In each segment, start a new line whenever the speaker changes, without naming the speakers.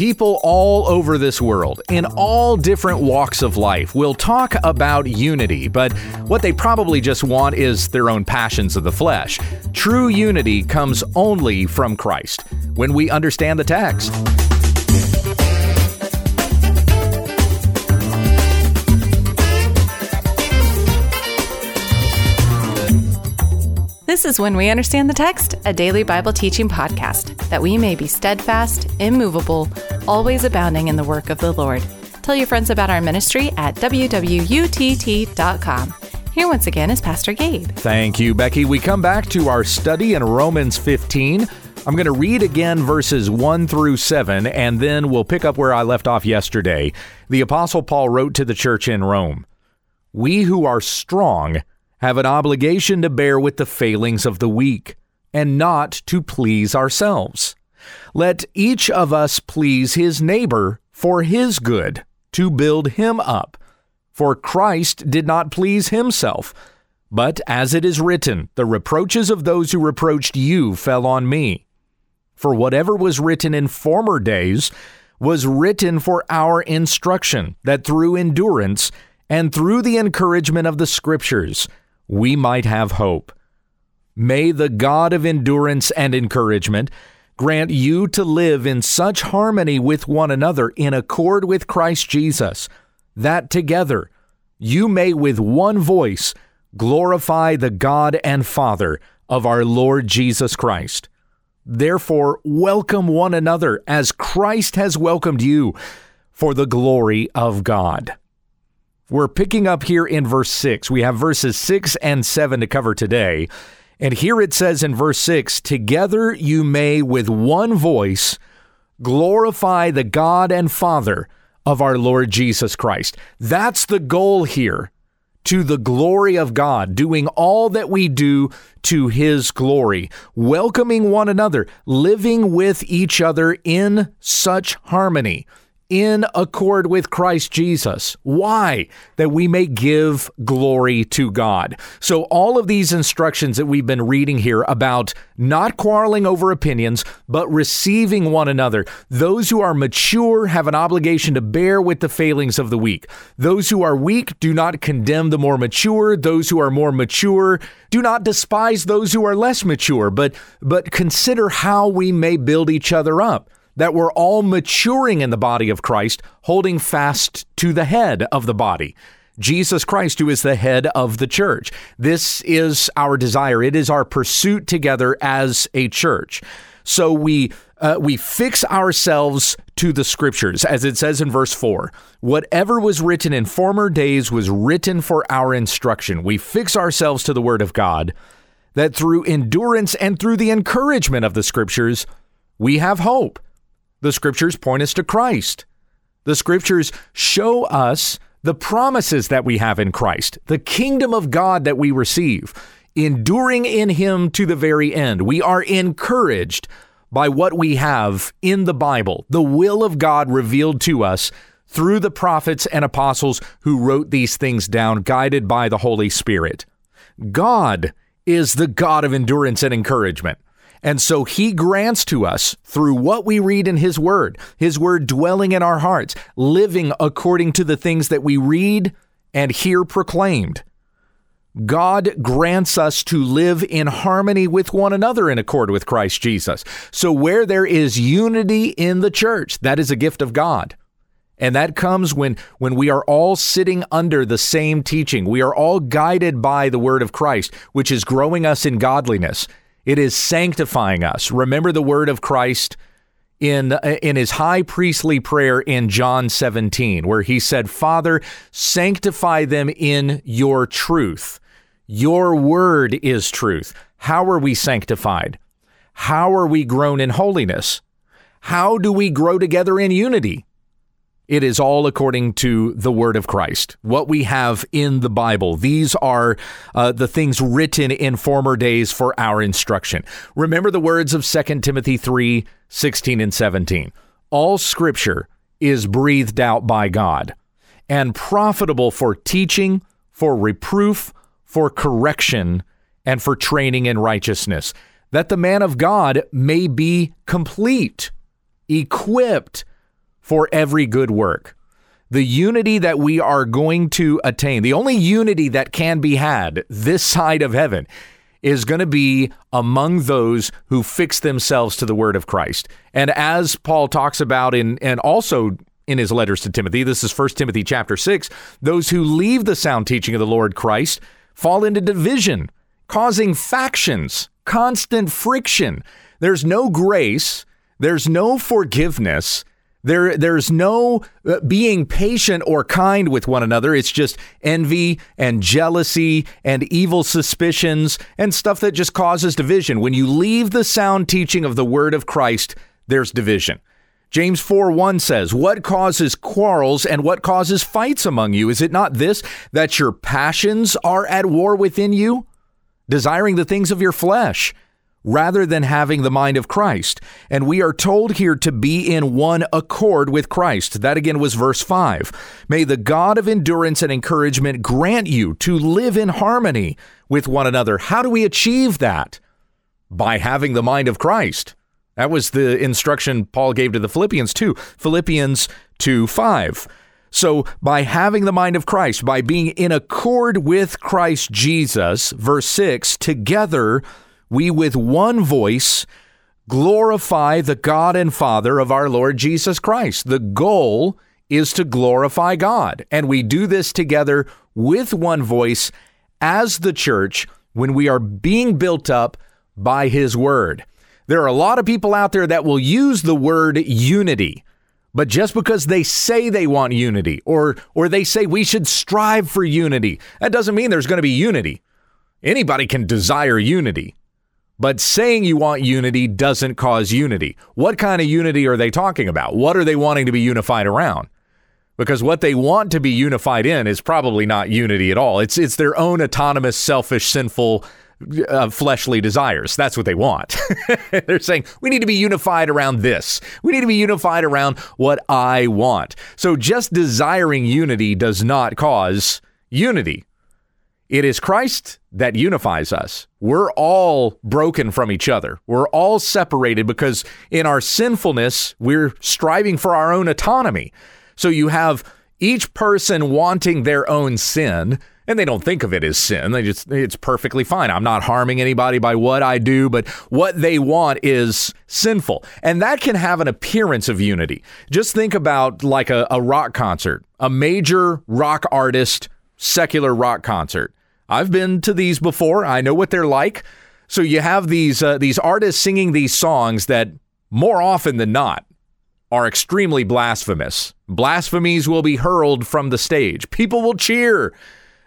People all over this world, in all different walks of life, will talk about unity, but what they probably just want is their own passions of the flesh. True unity comes only from Christ when we understand the text.
This is When We Understand the Text, a daily Bible teaching podcast, that we may be steadfast, immovable, always abounding in the work of the Lord. Tell your friends about our ministry at wwutt.com. Here once again is Pastor Gabe.
Thank you, Becky. We come back to our study in Romans 15. I'm going to read again verses 1 through 7, and then we'll pick up where I left off yesterday. The Apostle Paul wrote to the church in Rome We who are strong have an obligation to bear with the failings of the weak and not to please ourselves. Let each of us please his neighbor for his good, to build him up. For Christ did not please himself, but as it is written, the reproaches of those who reproached you fell on me. For whatever was written in former days was written for our instruction, that through endurance and through the encouragement of the Scriptures, we might have hope. May the God of endurance and encouragement grant you to live in such harmony with one another in accord with Christ Jesus, that together you may with one voice glorify the God and Father of our Lord Jesus Christ. Therefore, welcome one another as Christ has welcomed you for the glory of God. We're picking up here in verse 6. We have verses 6 and 7 to cover today. And here it says in verse 6 Together you may with one voice glorify the God and Father of our Lord Jesus Christ. That's the goal here to the glory of God, doing all that we do to His glory, welcoming one another, living with each other in such harmony in accord with Christ Jesus. Why? That we may give glory to God. So, all of these instructions that we've been reading here about not quarreling over opinions, but receiving one another. Those who are mature have an obligation to bear with the failings of the weak. Those who are weak do not condemn the more mature. Those who are more mature do not despise those who are less mature, but, but consider how we may build each other up that we're all maturing in the body of Christ, holding fast to the head of the body. Jesus Christ, who is the head of the church. This is our desire. It is our pursuit together as a church. So we uh, we fix ourselves to the scriptures, as it says in verse 4. Whatever was written in former days was written for our instruction. We fix ourselves to the word of God, that through endurance and through the encouragement of the scriptures, we have hope. The scriptures point us to Christ. The scriptures show us the promises that we have in Christ, the kingdom of God that we receive, enduring in Him to the very end. We are encouraged by what we have in the Bible, the will of God revealed to us through the prophets and apostles who wrote these things down, guided by the Holy Spirit. God is the God of endurance and encouragement. And so he grants to us through what we read in his word, his word dwelling in our hearts, living according to the things that we read and hear proclaimed. God grants us to live in harmony with one another in accord with Christ Jesus. So, where there is unity in the church, that is a gift of God. And that comes when, when we are all sitting under the same teaching. We are all guided by the word of Christ, which is growing us in godliness. It is sanctifying us. Remember the word of Christ in uh, in his high priestly prayer in John 17 where he said, "Father, sanctify them in your truth. Your word is truth." How are we sanctified? How are we grown in holiness? How do we grow together in unity? It is all according to the word of Christ, what we have in the Bible. These are uh, the things written in former days for our instruction. Remember the words of 2 Timothy 3 16 and 17. All scripture is breathed out by God and profitable for teaching, for reproof, for correction, and for training in righteousness, that the man of God may be complete, equipped for every good work. The unity that we are going to attain, the only unity that can be had this side of heaven, is going to be among those who fix themselves to the word of Christ. And as Paul talks about in and also in his letters to Timothy, this is 1 Timothy chapter 6, those who leave the sound teaching of the Lord Christ fall into division, causing factions, constant friction. There's no grace, there's no forgiveness, there, there's no uh, being patient or kind with one another. It's just envy and jealousy and evil suspicions and stuff that just causes division. When you leave the sound teaching of the word of Christ, there's division. James 4 1 says, What causes quarrels and what causes fights among you? Is it not this, that your passions are at war within you? Desiring the things of your flesh rather than having the mind of Christ. And we are told here to be in one accord with Christ. That again was verse 5. May the God of endurance and encouragement grant you to live in harmony with one another. How do we achieve that? By having the mind of Christ. That was the instruction Paul gave to the Philippians too. Philippians 2 5. So, by having the mind of Christ, by being in accord with Christ Jesus, verse 6, together we with one voice glorify the God and Father of our Lord Jesus Christ. The goal is to glorify God. And we do this together with one voice as the church when we are being built up by His Word. There are a lot of people out there that will use the word unity. But just because they say they want unity or or they say we should strive for unity, that doesn't mean there's going to be unity. Anybody can desire unity. But saying you want unity doesn't cause unity. What kind of unity are they talking about? What are they wanting to be unified around? Because what they want to be unified in is probably not unity at all. It's it's their own autonomous, selfish, sinful uh, fleshly desires. That's what they want. They're saying we need to be unified around this. We need to be unified around what I want. So just desiring unity does not cause unity. It is Christ that unifies us. We're all broken from each other. We're all separated because in our sinfulness, we're striving for our own autonomy. So you have each person wanting their own sin and they don't think of it as sin. They just it's perfectly fine. I'm not harming anybody by what I do, but what they want is sinful. And that can have an appearance of unity. Just think about like a, a rock concert, a major rock artist, secular rock concert. I've been to these before. I know what they're like. So you have these uh, these artists singing these songs that more often than not are extremely blasphemous. Blasphemies will be hurled from the stage. People will cheer.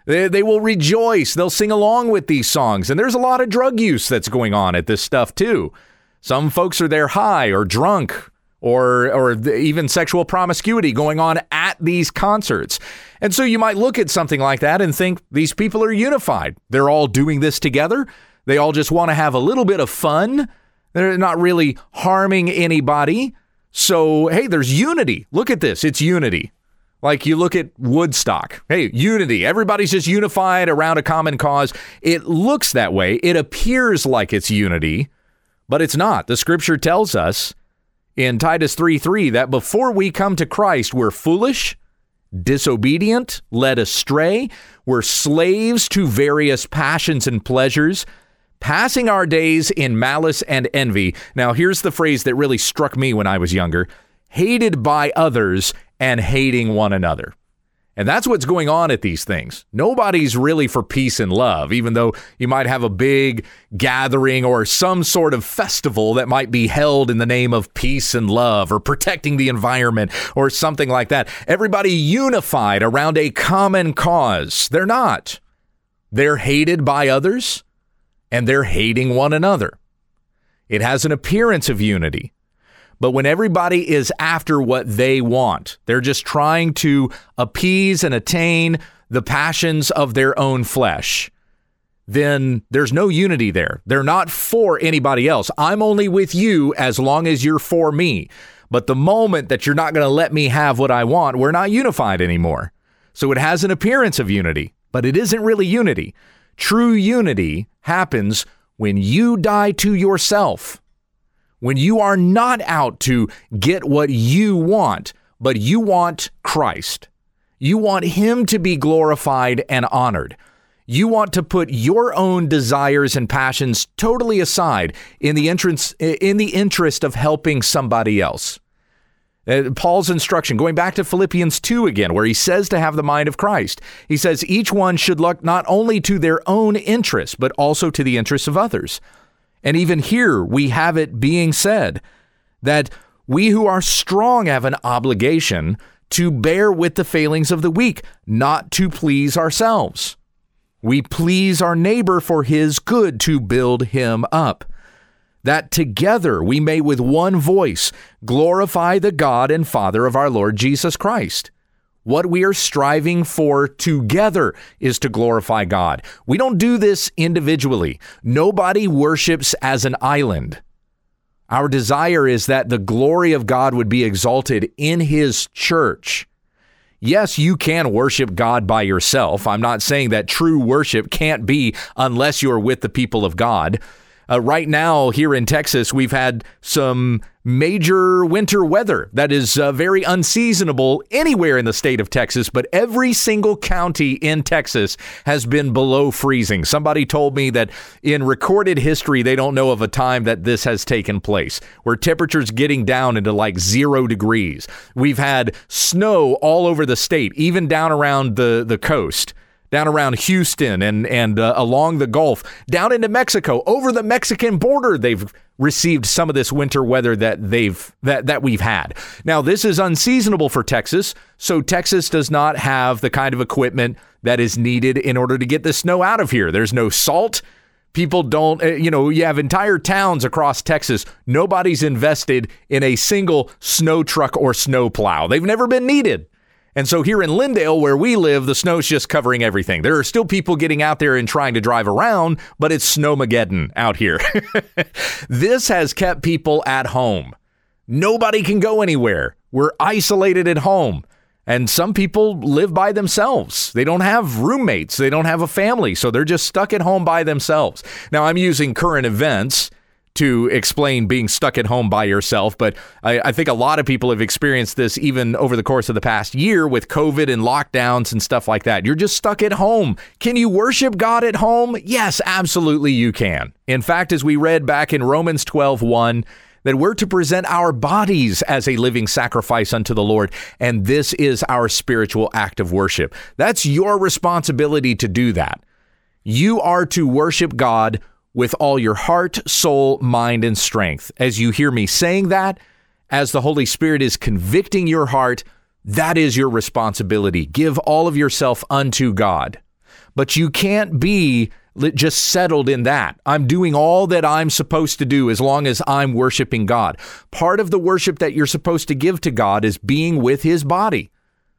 They, they will rejoice. They'll sing along with these songs. And there's a lot of drug use that's going on at this stuff, too. Some folks are there high or drunk or, or even sexual promiscuity going on at these concerts. And so you might look at something like that and think these people are unified. They're all doing this together. They all just want to have a little bit of fun. They're not really harming anybody. So, hey, there's unity. Look at this. It's unity. Like you look at Woodstock. Hey, unity. Everybody's just unified around a common cause. It looks that way. It appears like it's unity, but it's not. The scripture tells us in Titus 3 3 that before we come to Christ, we're foolish, disobedient, led astray, we're slaves to various passions and pleasures, passing our days in malice and envy. Now, here's the phrase that really struck me when I was younger hated by others and hating one another. And that's what's going on at these things. Nobody's really for peace and love, even though you might have a big gathering or some sort of festival that might be held in the name of peace and love or protecting the environment or something like that. Everybody unified around a common cause. They're not. They're hated by others and they're hating one another. It has an appearance of unity, but when everybody is after what they want, they're just trying to appease and attain the passions of their own flesh, then there's no unity there. They're not for anybody else. I'm only with you as long as you're for me. But the moment that you're not going to let me have what I want, we're not unified anymore. So it has an appearance of unity, but it isn't really unity. True unity happens when you die to yourself when you are not out to get what you want, but you want Christ. You want him to be glorified and honored. You want to put your own desires and passions totally aside in the entrance in the interest of helping somebody else. Uh, Paul's instruction, going back to Philippians 2 again, where he says to have the mind of Christ. He says each one should look not only to their own interests, but also to the interests of others. And even here, we have it being said that we who are strong have an obligation to bear with the failings of the weak, not to please ourselves. We please our neighbor for his good to build him up that together we may with one voice glorify the God and Father of our Lord Jesus Christ. What we are striving for together is to glorify God. We don't do this individually. Nobody worships as an island. Our desire is that the glory of God would be exalted in His church. Yes, you can worship God by yourself. I'm not saying that true worship can't be unless you're with the people of God. Uh, right now, here in Texas, we've had some major winter weather that is uh, very unseasonable anywhere in the state of Texas, but every single county in Texas has been below freezing. Somebody told me that in recorded history, they don't know of a time that this has taken place, where temperatures getting down into like zero degrees. We've had snow all over the state, even down around the, the coast down around Houston and and uh, along the Gulf, down into Mexico, over the Mexican border. They've received some of this winter weather that they've that that we've had. Now, this is unseasonable for Texas, so Texas does not have the kind of equipment that is needed in order to get the snow out of here. There's no salt. People don't, uh, you know, you have entire towns across Texas. Nobody's invested in a single snow truck or snow plow. They've never been needed. And so here in Lindale, where we live, the snow's just covering everything. There are still people getting out there and trying to drive around, but it's snowmageddon out here. this has kept people at home. Nobody can go anywhere. We're isolated at home. And some people live by themselves. They don't have roommates. They don't have a family. So they're just stuck at home by themselves. Now, I'm using current events to explain being stuck at home by yourself. But I, I, think a lot of people have experienced this even over the course of the past year with COVID and lockdowns and stuff like that. You're just stuck at home. Can you worship God at home? Yes, absolutely you can. In fact, as we read back in Romans 12 1, that we're to present our bodies as a living sacrifice unto the Lord. And this is our spiritual act of worship. That's your responsibility to do that. You are to worship God with all your heart, soul, mind, and strength. As you hear me saying that, as the Holy Spirit is convicting your heart, that is your responsibility. Give all of yourself unto God. But you can't be just settled in that. I'm doing all that I'm supposed to do as long as I'm worshiping God. Part of the worship that you're supposed to give to God is being with his body.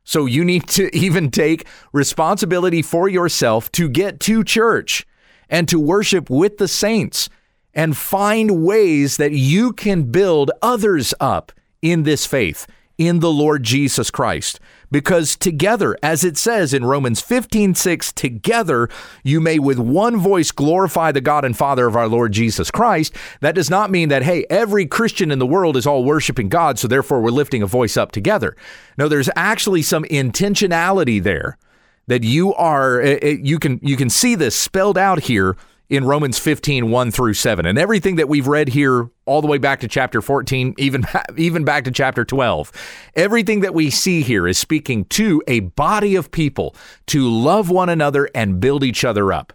So you need to even take responsibility for yourself to get to church and to worship with the saints and find ways that you can build others up in this faith in the Lord Jesus Christ. Because together, as it says in Romans 15 6, together you may with one voice glorify the God and Father of our Lord Jesus Christ. That does not mean that, hey, every Christian in the world is all worshiping God, so therefore we're lifting a voice up together. No, there's actually some intentionality there that you are eh, eh, you can you can see this spelled out here in Romans 15, 1 through 7. And everything that we've read here all the way back to chapter 14, even, even back to chapter 12, everything that we see here is speaking to a body of people to love one another and build each other up.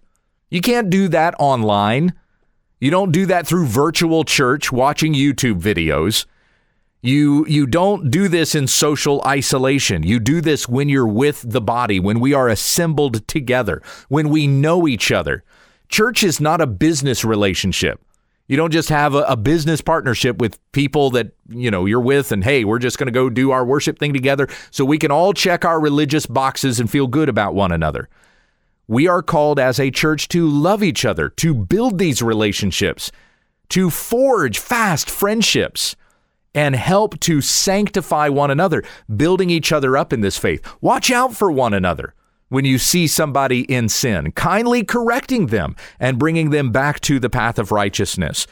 You can't do that online. You don't do that through virtual church watching YouTube videos. You you don't do this in social isolation. You do this when you're with the body, when we are assembled together, when we know each other. Church is not a business relationship. You don't just have a, a business partnership with people that, you know, you're with and hey, we're just going to go do our worship thing together so we can all check our religious boxes and feel good about one another. We are called as a church to love each other, to build these relationships, to forge fast friendships and help to sanctify one another, building each other up in this faith. Watch out for one another when you see somebody in sin, kindly correcting them and bringing them back to the path of righteousness.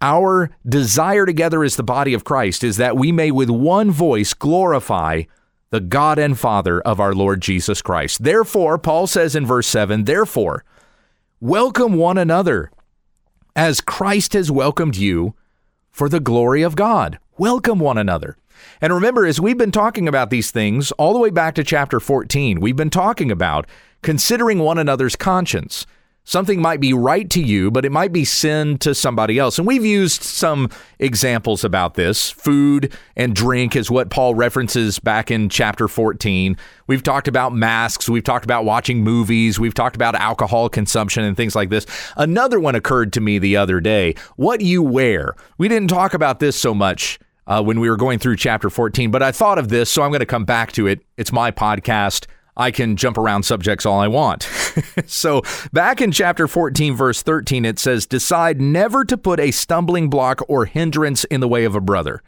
Our desire together as the body of Christ is that we may with one voice glorify the God and Father of our Lord Jesus Christ. Therefore, Paul says in verse 7, therefore, welcome one another as Christ has welcomed you for the glory of God. Welcome one another. And remember, as we've been talking about these things all the way back to chapter 14, we've been talking about considering one another's conscience. Something might be right to you, but it might be sin to somebody else. And we've used some examples about this. Food and drink is what Paul references back in chapter 14. We've talked about masks. We've talked about watching movies. We've talked about alcohol consumption and things like this. Another one occurred to me the other day what you wear. We didn't talk about this so much uh, when we were going through chapter 14, but I thought of this, so I'm going to come back to it. It's my podcast. I can jump around subjects all I want. so, back in chapter 14, verse 13, it says, Decide never to put a stumbling block or hindrance in the way of a brother.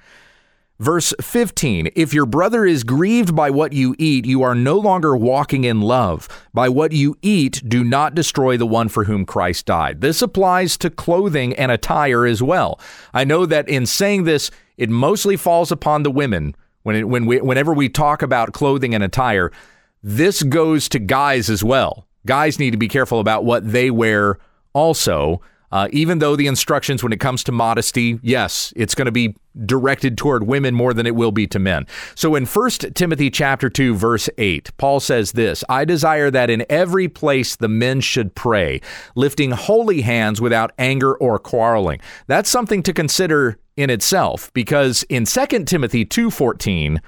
Verse 15 If your brother is grieved by what you eat, you are no longer walking in love. By what you eat, do not destroy the one for whom Christ died. This applies to clothing and attire as well. I know that in saying this, it mostly falls upon the women when, it, when we, whenever we talk about clothing and attire. This goes to guys as well. Guys need to be careful about what they wear also. Uh, even though the instructions when it comes to modesty, yes, it's going to be directed toward women more than it will be to men. So in 1 Timothy chapter 2 verse 8, Paul says this, I desire that in every place the men should pray, lifting holy hands without anger or quarreling. That's something to consider in itself because in 2 Timothy 2:14,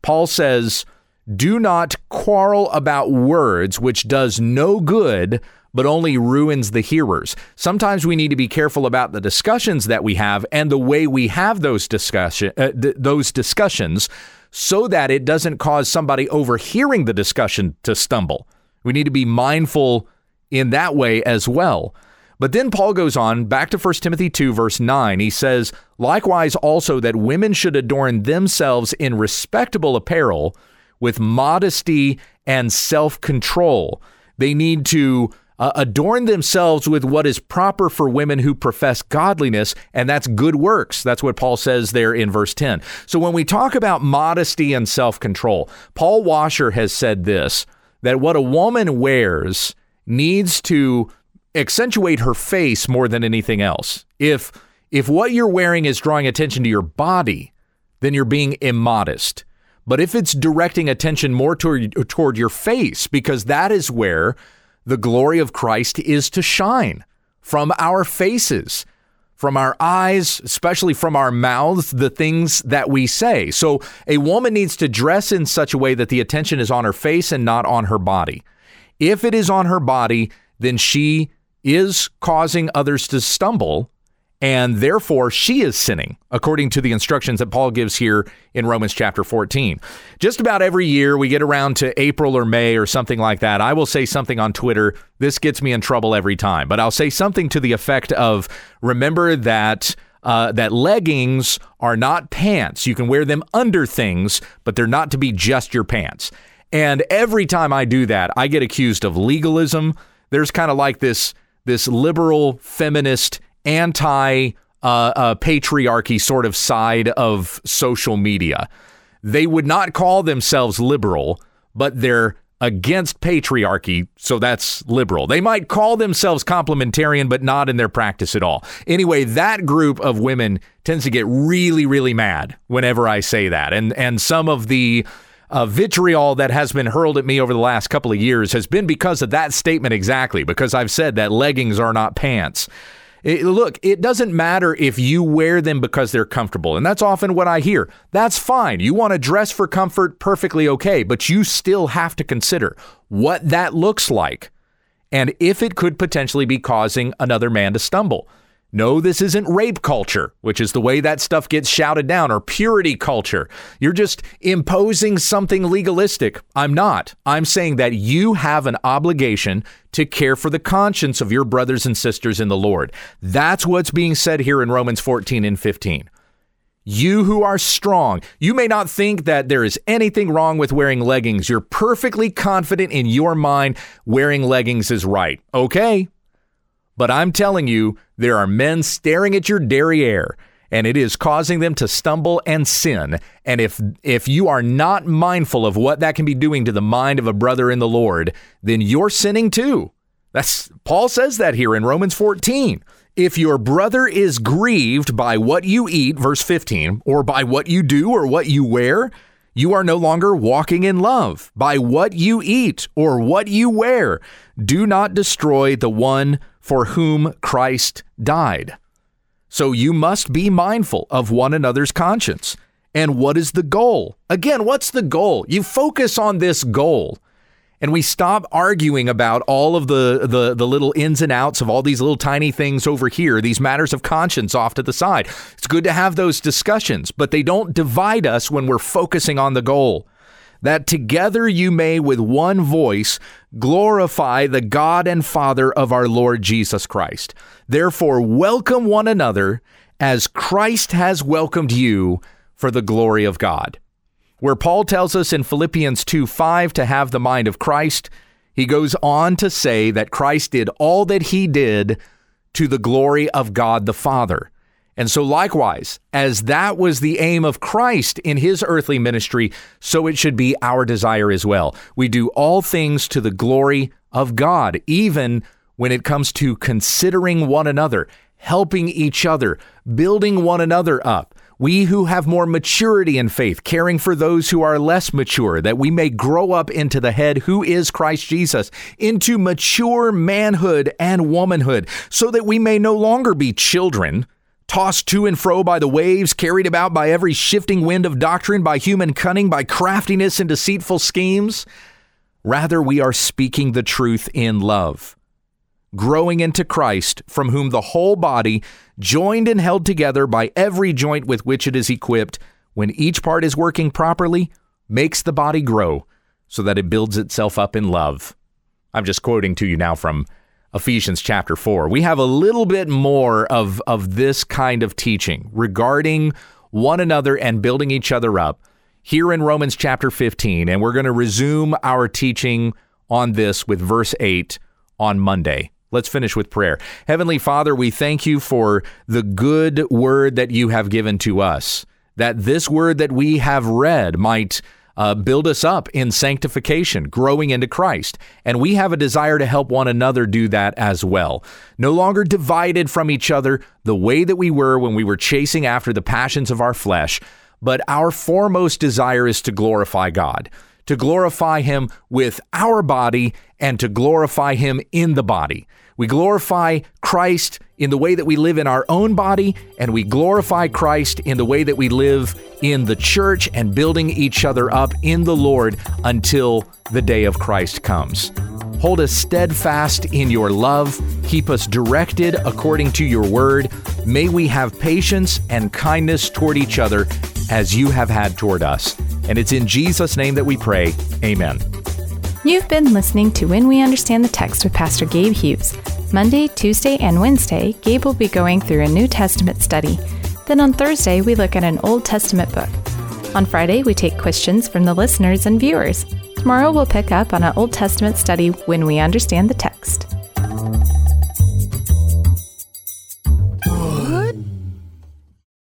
Paul says, do not quarrel about words, which does no good, but only ruins the hearers. Sometimes we need to be careful about the discussions that we have and the way we have those discussion uh, th- those discussions so that it doesn't cause somebody overhearing the discussion to stumble. We need to be mindful in that way as well. But then Paul goes on back to 1 Timothy 2, verse 9. He says, Likewise also that women should adorn themselves in respectable apparel with modesty and self control. They need to uh, adorn themselves with what is proper for women who profess godliness, and that's good works. That's what Paul says there in verse 10. So when we talk about modesty and self control, Paul Washer has said this that what a woman wears needs to accentuate her face more than anything else. If if what you're wearing is drawing attention to your body, then you're being immodest. But if it's directing attention more toward, toward your face, because that is where the glory of Christ is to shine from our faces, from our eyes, especially from our mouths, the things that we say. So a woman needs to dress in such a way that the attention is on her face and not on her body. If it is on her body, then she is causing others to stumble and therefore she is sinning, according to the instructions that Paul gives here in Romans chapter 14. Just about every year we get around to April or May or something like that, I will say something on Twitter. This gets me in trouble every time, but I'll say something to the effect of remember that. Uh, that leggings are not pants. You can wear them under things, but they're not to be just your pants. And every time I do that, I get accused of legalism. There's kind of like this this liberal feminist anti uh, uh, patriarchy sort of side of social media. They would not call themselves liberal, but they're against patriarchy, so that's liberal. They might call themselves complementarian, but not in their practice at all. Anyway, that group of women tends to get really, really mad whenever I say that, and and some of the uh, vitriol that has been hurled at me over the last couple of years has been because of that statement exactly, because I've said that leggings are not pants. It, look, it doesn't matter if you wear them because they're comfortable. And that's often what I hear. That's fine. You want to dress for comfort, perfectly okay. But you still have to consider what that looks like and if it could potentially be causing another man to stumble. No, this isn't rape culture, which is the way that stuff gets shouted down, or purity culture. You're just imposing something legalistic. I'm not. I'm saying that you have an obligation to care for the conscience of your brothers and sisters in the Lord. That's what's being said here in Romans 14 and 15. You who are strong, you may not think that there is anything wrong with wearing leggings. You're perfectly confident in your mind wearing leggings is right. Okay, But I'm telling you, there are men staring at your derriere and it is causing them to stumble and sin. And if if you are not mindful of what that can be doing to the mind of a brother in the Lord, then you're sinning too. That's Paul says that here in Romans 14. If your brother is grieved by what you eat, verse 15, or by what you do or what you wear, you are no longer walking in love. By what you eat or what you wear, do not destroy the one for whom Christ died. So you must be mindful of one another's conscience. And what is the goal? Again, what's the goal? You focus on this goal and we stop arguing about all of the, the, the little ins and outs of all these little tiny things over here, these matters of conscience off to the side. It's good to have those discussions, but they don't divide us when we're focusing on the goal that together you may with one voice glorify the God and Father of our Lord Jesus Christ. Therefore, welcome one another as Christ has welcomed you for the glory of God. Where Paul tells us in Philippians 2 5 to have the mind of Christ, he goes on to say that Christ did all that he did to the glory of God the Father. And so, likewise, as that was the aim of Christ in his earthly ministry, so it should be our desire as well. We do all things to the glory of God, even when it comes to considering one another, helping each other, building one another up. We who have more maturity in faith, caring for those who are less mature, that we may grow up into the head who is Christ Jesus, into mature manhood and womanhood, so that we may no longer be children tossed to and fro by the waves, carried about by every shifting wind of doctrine, by human cunning, by craftiness and deceitful schemes. Rather, we are speaking the truth in love, growing into Christ, from whom the whole body, joined and held together by every joint with which it is equipped, when each part is working properly, makes the body grow so that it builds itself up in love. I'm just quoting to you now from Ephesians chapter 4. We have a little bit more of, of this kind of teaching regarding one another and building each other up here in Romans chapter 15. And we're going to resume our teaching on this with verse 8 on Monday. Let's finish with prayer. Heavenly Father, we thank you for the good word that you have given to us, that this word that we have read might uh, build us up in sanctification, growing into Christ. And we have a desire to help one another do that as well. No longer divided from each other the way that we were when we were chasing after the passions of our flesh, but our foremost desire is to glorify God, to glorify Him with our body and to glorify Him in the body. We glorify Christ in the way that we live in our own body, and we glorify Christ in the way that we live in the church and building each other up in the Lord until the day of Christ comes. Hold us steadfast in your love. Keep us directed according to your word. May we have patience and kindness toward each other as you have had toward us. And it's in Jesus' name that we pray. Amen.
You've been listening to When We Understand the Text with Pastor Gabe Hughes. Monday, Tuesday, and Wednesday, Gabe will be going through a New Testament study. Then on Thursday, we look at an Old Testament book. On Friday, we take questions from the listeners and viewers. Tomorrow, we'll pick up on an Old Testament study when we understand the text.